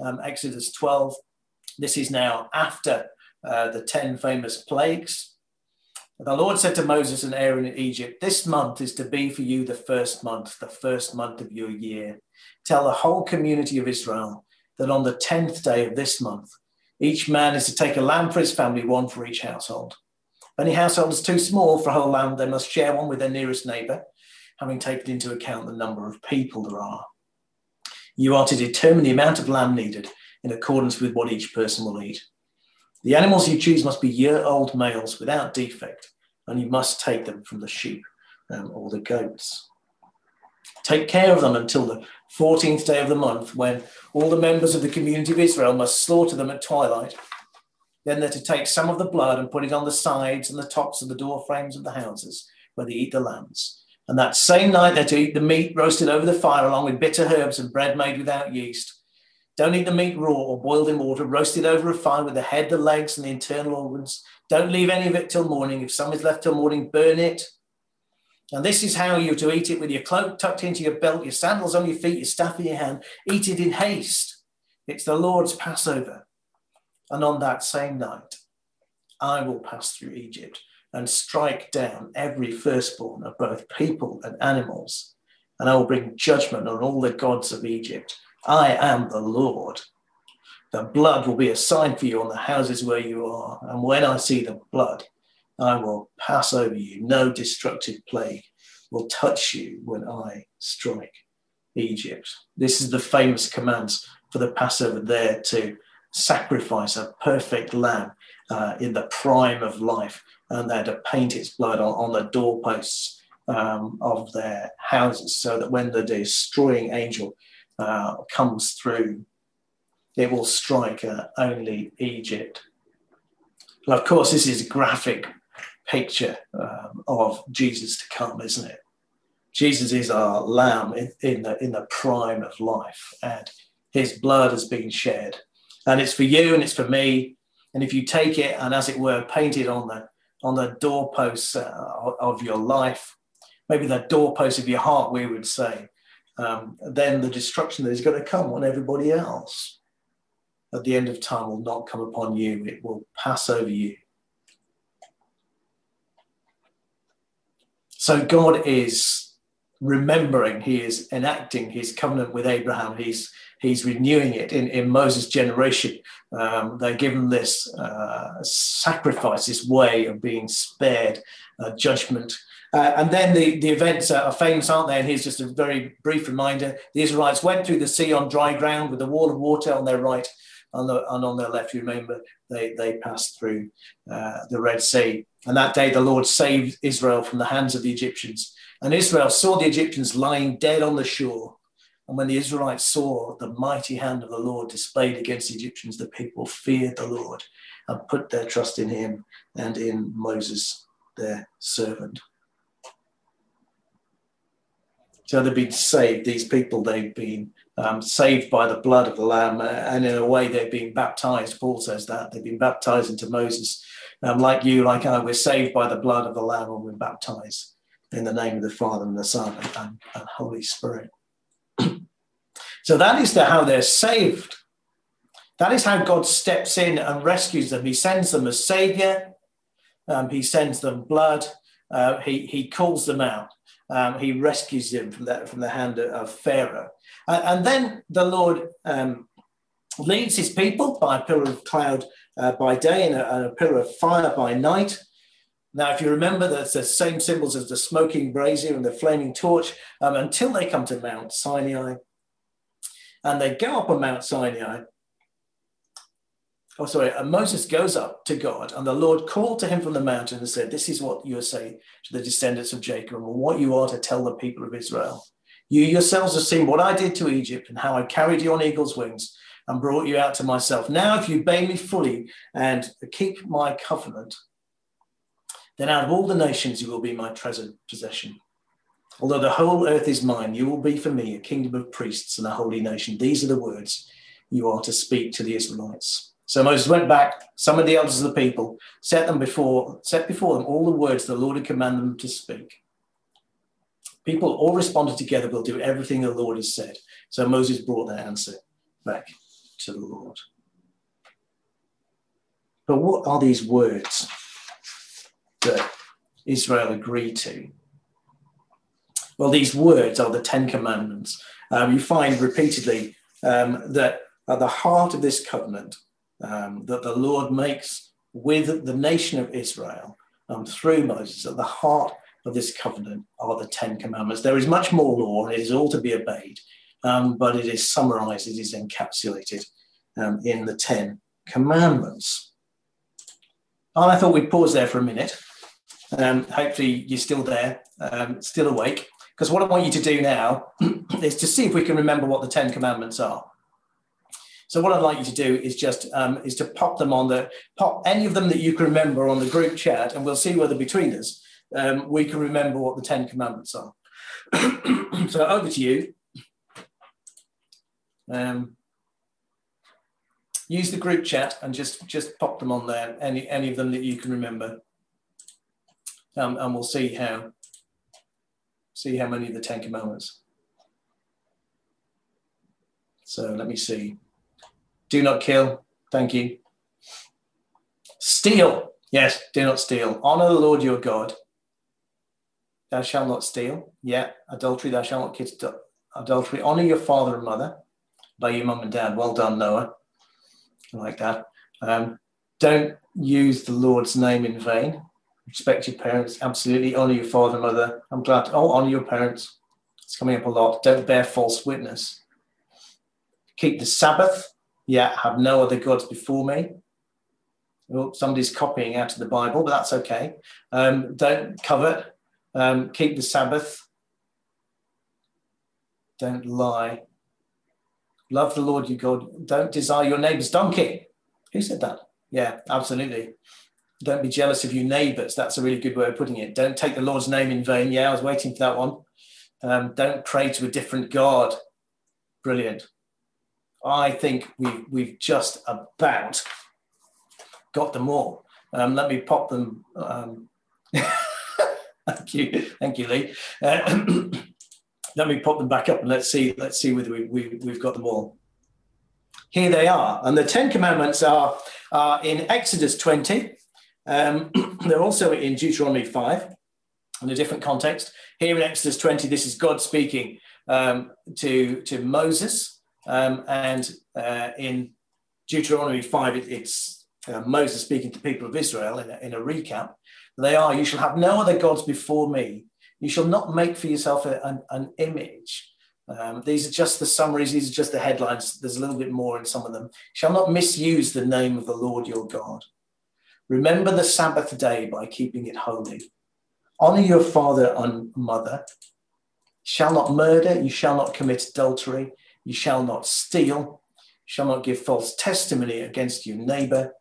um, Exodus 12. This is now after uh, the 10 famous plagues. The Lord said to Moses and Aaron in Egypt, This month is to be for you the first month, the first month of your year. Tell the whole community of Israel that on the 10th day of this month, each man is to take a lamb for his family, one for each household. If any household is too small for a whole lamb, they must share one with their nearest neighbor, having taken into account the number of people there are. You are to determine the amount of lamb needed in accordance with what each person will eat. The animals you choose must be year old males without defect, and you must take them from the sheep um, or the goats. Take care of them until the 14th day of the month, when all the members of the community of Israel must slaughter them at twilight. Then they're to take some of the blood and put it on the sides and the tops of the door frames of the houses where they eat the lambs. And that same night they're to eat the meat roasted over the fire along with bitter herbs and bread made without yeast. Don't eat the meat raw or boiled in water, roasted over a fire with the head, the legs, and the internal organs. Don't leave any of it till morning. If some is left till morning, burn it. And this is how you're to eat it with your cloak tucked into your belt, your sandals on your feet, your staff in your hand. Eat it in haste. It's the Lord's Passover. And on that same night, I will pass through Egypt and strike down every firstborn of both people and animals. And I will bring judgment on all the gods of Egypt. I am the Lord. The blood will be a sign for you on the houses where you are. And when I see the blood, I will pass over you. No destructive plague will touch you when I strike Egypt. This is the famous commands for the Passover there to sacrifice a perfect lamb uh, in the prime of life and they're to paint its blood on, on the doorposts um, of their houses so that when the destroying angel uh, comes through, it will strike uh, only Egypt. Well, of course, this is a graphic picture um, of Jesus to come, isn't it? Jesus is our lamb in, in, the, in the prime of life, and his blood has been shed. And it's for you and it's for me. And if you take it and, as it were, paint it on the, on the doorposts uh, of your life, maybe the doorpost of your heart, we would say, um, then the destruction that is going to come on everybody else. At the end of time will not come upon you, it will pass over you. So God is remembering, He is enacting His covenant with Abraham. He's He's renewing it in, in Moses' generation. Um, they're given this uh, sacrifice, this way of being spared uh, judgment uh, and then the, the events are famous, aren't they? And here's just a very brief reminder. The Israelites went through the sea on dry ground with a wall of water on their right and, on their left. You remember they, they passed through uh, the Red Sea. And that day the Lord saved Israel from the hands of the Egyptians. And Israel saw the Egyptians lying dead on the shore. And when the Israelites saw the mighty hand of the Lord displayed against the Egyptians, the people feared the Lord and put their trust in him and in Moses, their servant. So they've been saved. These people, they've been um, saved by the blood of the Lamb, uh, and in a way, they've been baptized. Paul says that they've been baptized into Moses. Um, like you, like I, we're saved by the blood of the Lamb, and we're baptized in the name of the Father and the Son and, and, and Holy Spirit. So that is the, how they're saved. That is how God steps in and rescues them. He sends them a savior. Um, he sends them blood. Uh, he, he calls them out um, he rescues them from the, from the hand of, Pharaoh. Uh, and then the Lord um, leads his people by a pillar of cloud uh, by day and a, and a, pillar of fire by night. Now, if you remember, that's the same symbols as the smoking brazier and the flaming torch um, until they come to Mount Sinai. And they go up on Mount Sinai oh sorry, and Moses goes up to God, and the Lord called to him from the mountain and said, This is what you are saying to the descendants of Jacob, and what you are to tell the people of Israel. You yourselves have seen what I did to Egypt and how I carried you on eagle's wings and brought you out to myself. Now, if you obey me fully and keep my covenant, then out of all the nations you will be my treasured possession. Although the whole earth is mine, you will be for me a kingdom of priests and a holy nation. These are the words you are to speak to the Israelites. So Moses went back, summoned the elders of the people, set them before, set before them all the words the Lord had commanded them to speak. People all responded together, we'll do everything the Lord has said. So Moses brought their answer back to the Lord. But what are these words that Israel agreed to? Well, these words are the Ten Commandments. Um, you find repeatedly um, that at the heart of this covenant um, that the Lord makes with the nation of Israel through Moses, at the heart of this covenant are the Ten Commandments. There is much more law, and it is all to be obeyed, um, but it is summarized, it is encapsulated um, in the Ten Commandments. And I thought we'd pause there for a minute. Um, hopefully, you're still there, um, still awake, because what I want you to do now is to see if we can remember what the Ten Commandments are. So what I'd like you to do is just um, is to pop them on the pop any of them that you can remember on the group chat, and we'll see whether between us um, we can remember what the Ten Commandments are. so over to you. Um, use the group chat and just just pop them on there. Any any of them that you can remember, um, and we'll see how see how many of the Ten Commandments. So let me see. Do not kill. Thank you. Steal. Yes, do not steal. Honor the Lord your God. Thou shalt not steal. Yeah, adultery. Thou shalt not commit adultery. Honor your father and mother by your mum and dad. Well done, Noah. I like that. Um, don't use the Lord's name in vain. Respect your parents. Absolutely. Honor your father and mother. I'm glad. To, oh, honor your parents. It's coming up a lot. Don't bear false witness. Keep the Sabbath yeah, have no other gods before me. Oh, somebody's copying out of the Bible, but that's okay. Um, don't covet. Um, keep the Sabbath. Don't lie. Love the Lord your God. Don't desire your neighbor's donkey. Who said that? Yeah, absolutely. Don't be jealous of your neighbors. That's a really good way of putting it. Don't take the Lord's name in vain. Yeah, I was waiting for that one. Um, don't pray to a different God. Brilliant. I think we've, we've just about got them all. Um, let me pop them. Um, thank you, thank you, Lee. Uh, let me pop them back up and let's see. Let's see whether we, we, we've got them all. Here they are, and the Ten Commandments are, are in Exodus 20. Um, they're also in Deuteronomy 5 in a different context. Here in Exodus 20, this is God speaking um, to, to Moses. Um, and uh, in Deuteronomy 5, it, it's uh, Moses speaking to people of Israel in a, in a, recap. They are, You shall have no other gods before me. You shall not make for yourself a, an, an, image. Um, these are just the summaries, these are just the headlines. There's a little bit more in some of them. Shall not misuse the name of the Lord your God. Remember the Sabbath day by keeping it holy. Honor your father and mother. shall not murder. You shall not commit adultery. You shall not steal. Shall not give false testimony against your neighbor.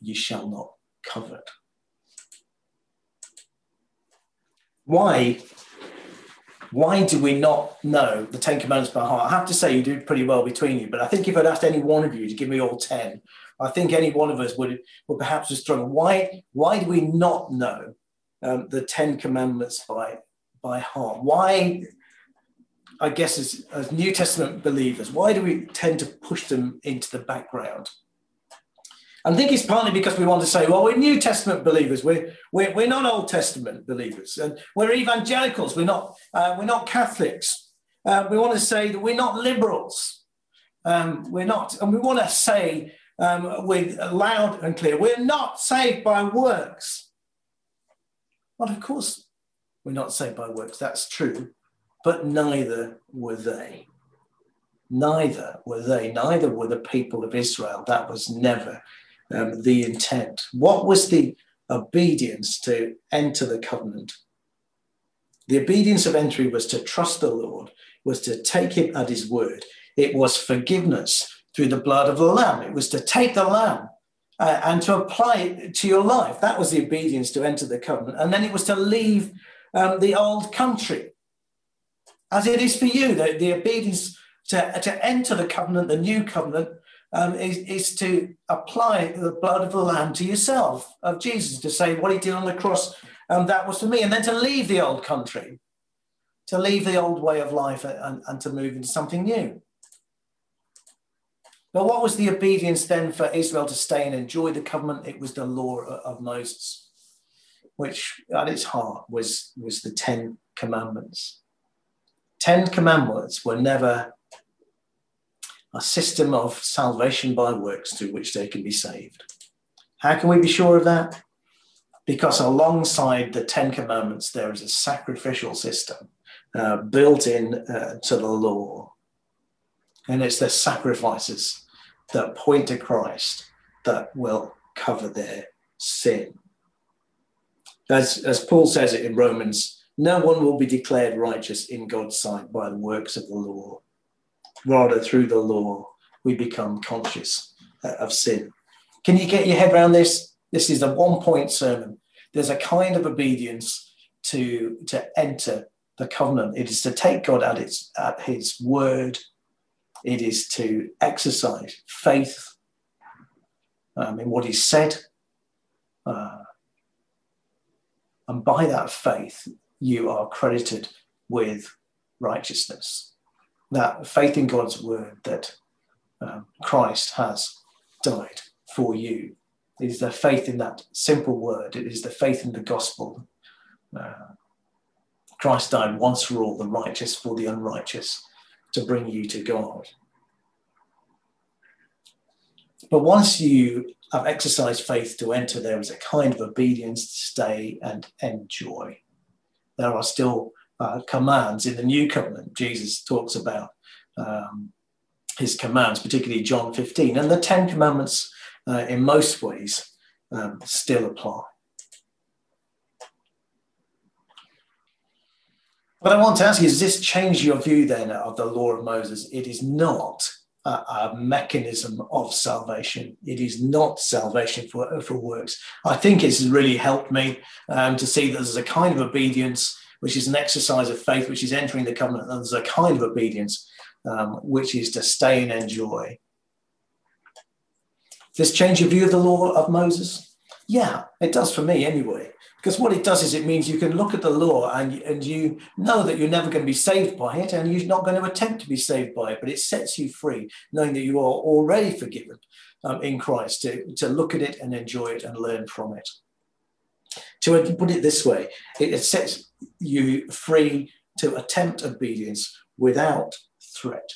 You shall not covet. Why? Why do we not know the Ten Commandments by heart? I have to say you did pretty well between you, but I think if I'd asked any one of you to give me all ten, I think any one of us would, would perhaps have struggled. Why, why do we not know um, the Ten Commandments by, by heart? Why I guess, as, as New Testament believers, why do we tend to push them into the background? I think it's partly because we want to say, well, we're New Testament believers. We're, we're, we're not Old Testament believers. And we're evangelicals. We're not, uh, we're not Catholics. Uh, we want to say that we're not liberals. Um, we're not. And we want to say um, with loud and clear, we're not saved by works. Well, of course, we're not saved by works. That's true but neither were they. Neither were they, neither were the people of Israel. That was never um, the intent. What was the obedience to enter the covenant? The obedience of entry was to trust the Lord, was to take him at his word. It was forgiveness through the blood of the Lamb. It was to take the Lamb uh, and to apply it to your life. That was the obedience to enter the covenant. And then it was to leave um, the old country as it is for you. The, the obedience to, to enter the covenant, the new covenant, um, is, is to apply the blood of the Lamb to yourself, of Jesus, to say what he did on the cross, um, that was for me, and then to leave the old country, to leave the old way of life and, and to move into something new. But what was the obedience then for Israel to stay and enjoy the covenant? It was the law of Moses, which at its heart was, was the Ten Commandments. Ten Commandments were never a system of salvation by works through which they can be saved. How can we be sure of that? Because alongside the Ten Commandments, there is a sacrificial system uh, built in uh, to the law. And it's the sacrifices that point to Christ that will cover their sin. As, as Paul says it in Romans, no one will be declared righteous in God's sight by the works of the law. Rather, through the law, we become conscious uh, of sin. Can you get your head around this? This is a one point sermon. There's a kind of obedience to, to enter the covenant. It is to take God at, its, at his word. It is to exercise faith um, in what he said. Uh, and by that faith, you are credited with righteousness. That faith in God's word that um, Christ has died for you. It is the faith in that simple word. It is the faith in the gospel. Uh, Christ died once for all, the righteous for the unrighteous, to bring you to God. But once you have exercised faith to enter, there is a kind of obedience to stay and enjoy. There are still uh, commands in the new covenant. Jesus talks about um, his commands, particularly John 15, and the Ten Commandments uh, in most ways um, still apply. What I want to ask you is this change your view then of the law of Moses? It is not a, a mechanism of salvation. It is not salvation for, for works. I think it's really helped me um, to see that there's a kind of obedience, which is an exercise of faith, which is entering the covenant. And there's a kind of obedience, um, which is to stay and enjoy this change your view of the law of Moses? Yeah, it does for me anyway. Because what it does is it means you can look at the law and, and you know that you're never going to be saved by it and you're not going to attempt to be saved by it, but it sets you free, knowing that you are already forgiven um, in Christ, to, to look at it and enjoy it and learn from it. To put it this way, it, it sets you free to attempt obedience without threat.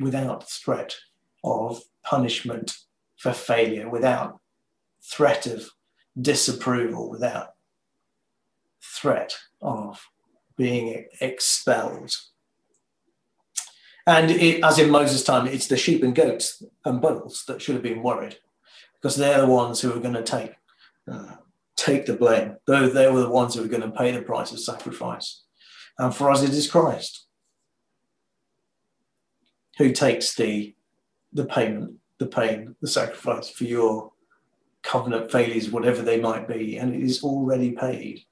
Without threat of punishment for failure, without threat of disapproval, without threat of being expelled. And it, as in Moses' time, it's the sheep and goats and bulls that should have been worried because they're the ones who are going to take, uh, take the blame. Though they were the ones who are going to pay the price of sacrifice. And for us, it is Christ who takes the the payment, the pain, the sacrifice for your covenant failures, whatever they might be, and it is already paid.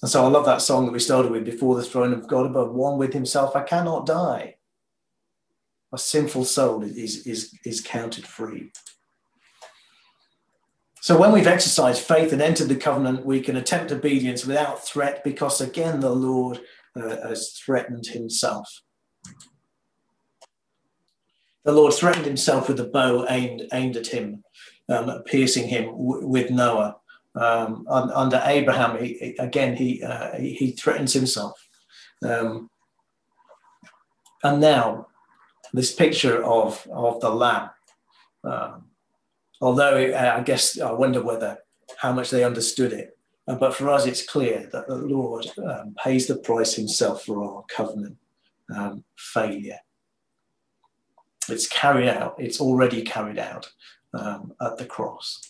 And so I love that song that we started with before the throne of God above, one with himself, I cannot die. A sinful soul is, is, is counted free. So when we've exercised faith and entered the covenant, we can attempt obedience without threat because, again, the Lord uh, has threatened himself. The Lord threatened himself with a bow aimed, aimed at him, um, piercing him w- with Noah. Um, under Abraham, he, again, he, uh, he, threatens himself. Um, and now, this picture of, of the lamb, um, although uh, I guess I wonder whether how much they understood it. Uh, but for us, it's clear that the Lord um, pays the price himself for our covenant um, failure. It's carried out, it's already carried out um, at the cross.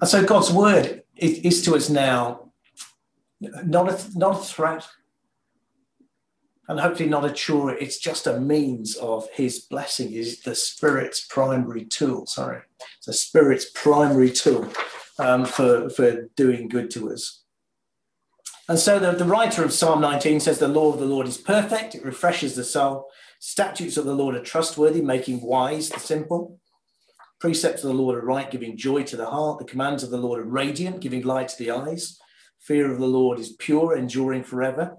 And so God's word is, to us now not a, not a threat and hopefully not a chore. It's just a means of his blessing, is the Spirit's primary tool. Sorry, it's the Spirit's primary tool um, for, for doing good to us. And so the, the writer of Psalm 19 says, The law of the Lord is perfect, it refreshes the soul. Statutes of the Lord are trustworthy, making wise the simple. Precepts of the Lord are right, giving joy to the heart. The commands of the Lord are radiant, giving light to the eyes. Fear of the Lord is pure, enduring forever.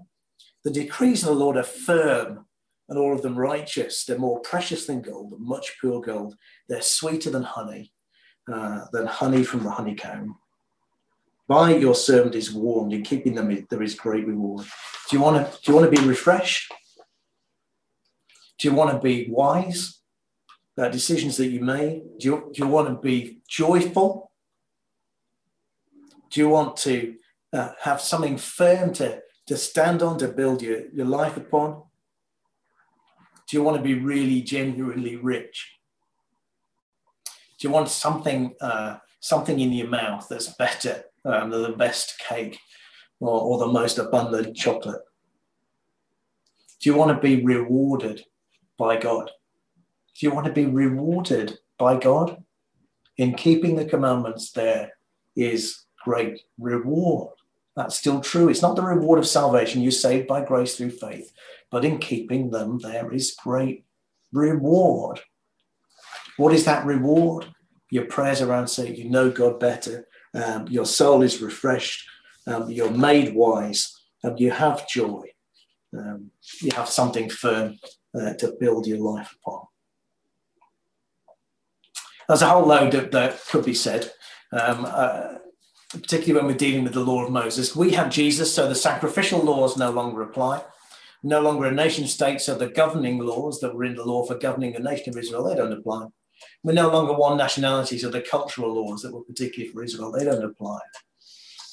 The decrees of the Lord are firm, and all of them righteous. They're more precious than gold, much pure gold. They're sweeter than honey, uh, than honey from the honeycomb. By your servant is warmed, in keeping them there is great reward. Do you want to? Do you want to be refreshed? Do you want to be wise about decisions that you made? Do you, do you want to be joyful? Do you want to uh, have something firm to, to stand on, to build your, your life upon? Do you want to be really genuinely rich? Do you want something uh, something in your mouth that's better um, the best cake or, or the most abundant chocolate? Do you want to be rewarded by God? Do you want to be rewarded by God? In keeping the commandments, there is great reward. That's still true. It's not the reward of salvation. You're saved by grace through faith, but in keeping them, there is great reward. What is that reward? Your prayers are answered. You know God better. Um, your soul is refreshed. Um, you're made wise. And you have joy. Um, you have something firm uh, to build your life upon. There's a whole load that, could be said. Um, uh, particularly when we're dealing with the law of Moses. We have Jesus, so the sacrificial laws no longer apply. No longer a nation state, so the governing laws that were in the law for governing the nation of Israel, they don't apply. We're no longer one nationality, so the cultural laws that were particularly for Israel, they don't apply.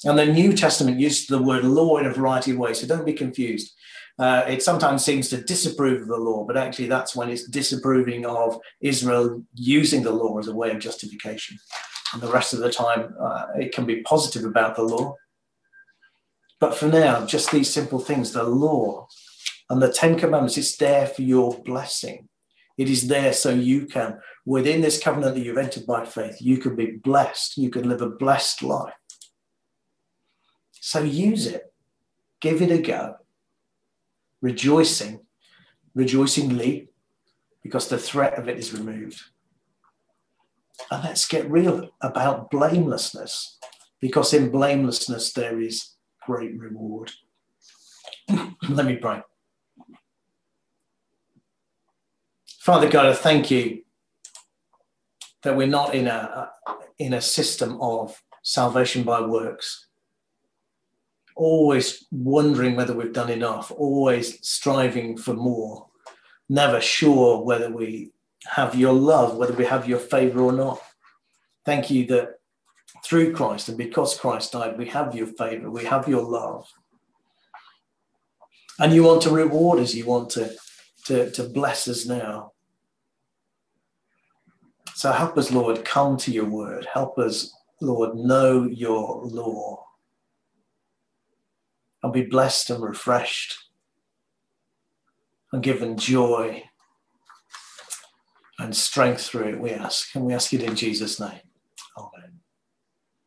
And the New Testament uses the word law in a variety of ways, so don't be confused. Uh, it sometimes seems to disapprove of the law, but actually that's when it's disapproving of Israel using the law as a way of justification and the rest of the time uh, it can be positive about the law. But for now, just these simple things the law and the Ten Commandments, it's there for your blessing. It is there so you can, within this covenant that you've entered by faith, you can be blessed. You can live a blessed life. So use it, give it a go, rejoicing, rejoicingly, because the threat of it is removed. And let's get real about blamelessness, because in blamelessness there is great reward. Let me pray. Father God, I thank you that we're not in a, in a system of salvation by works. Always wondering whether we've done enough, always striving for more, never sure whether we have your love, whether we have your favor or not. Thank you that through Christ and because Christ died, we have your favor, we have your love. And you want to reward us, you want to, to, to bless us now. So help us, Lord, come to your word. Help us, Lord, know your law. And be blessed and refreshed and given joy and strength through it, we ask. And we ask it in Jesus' name.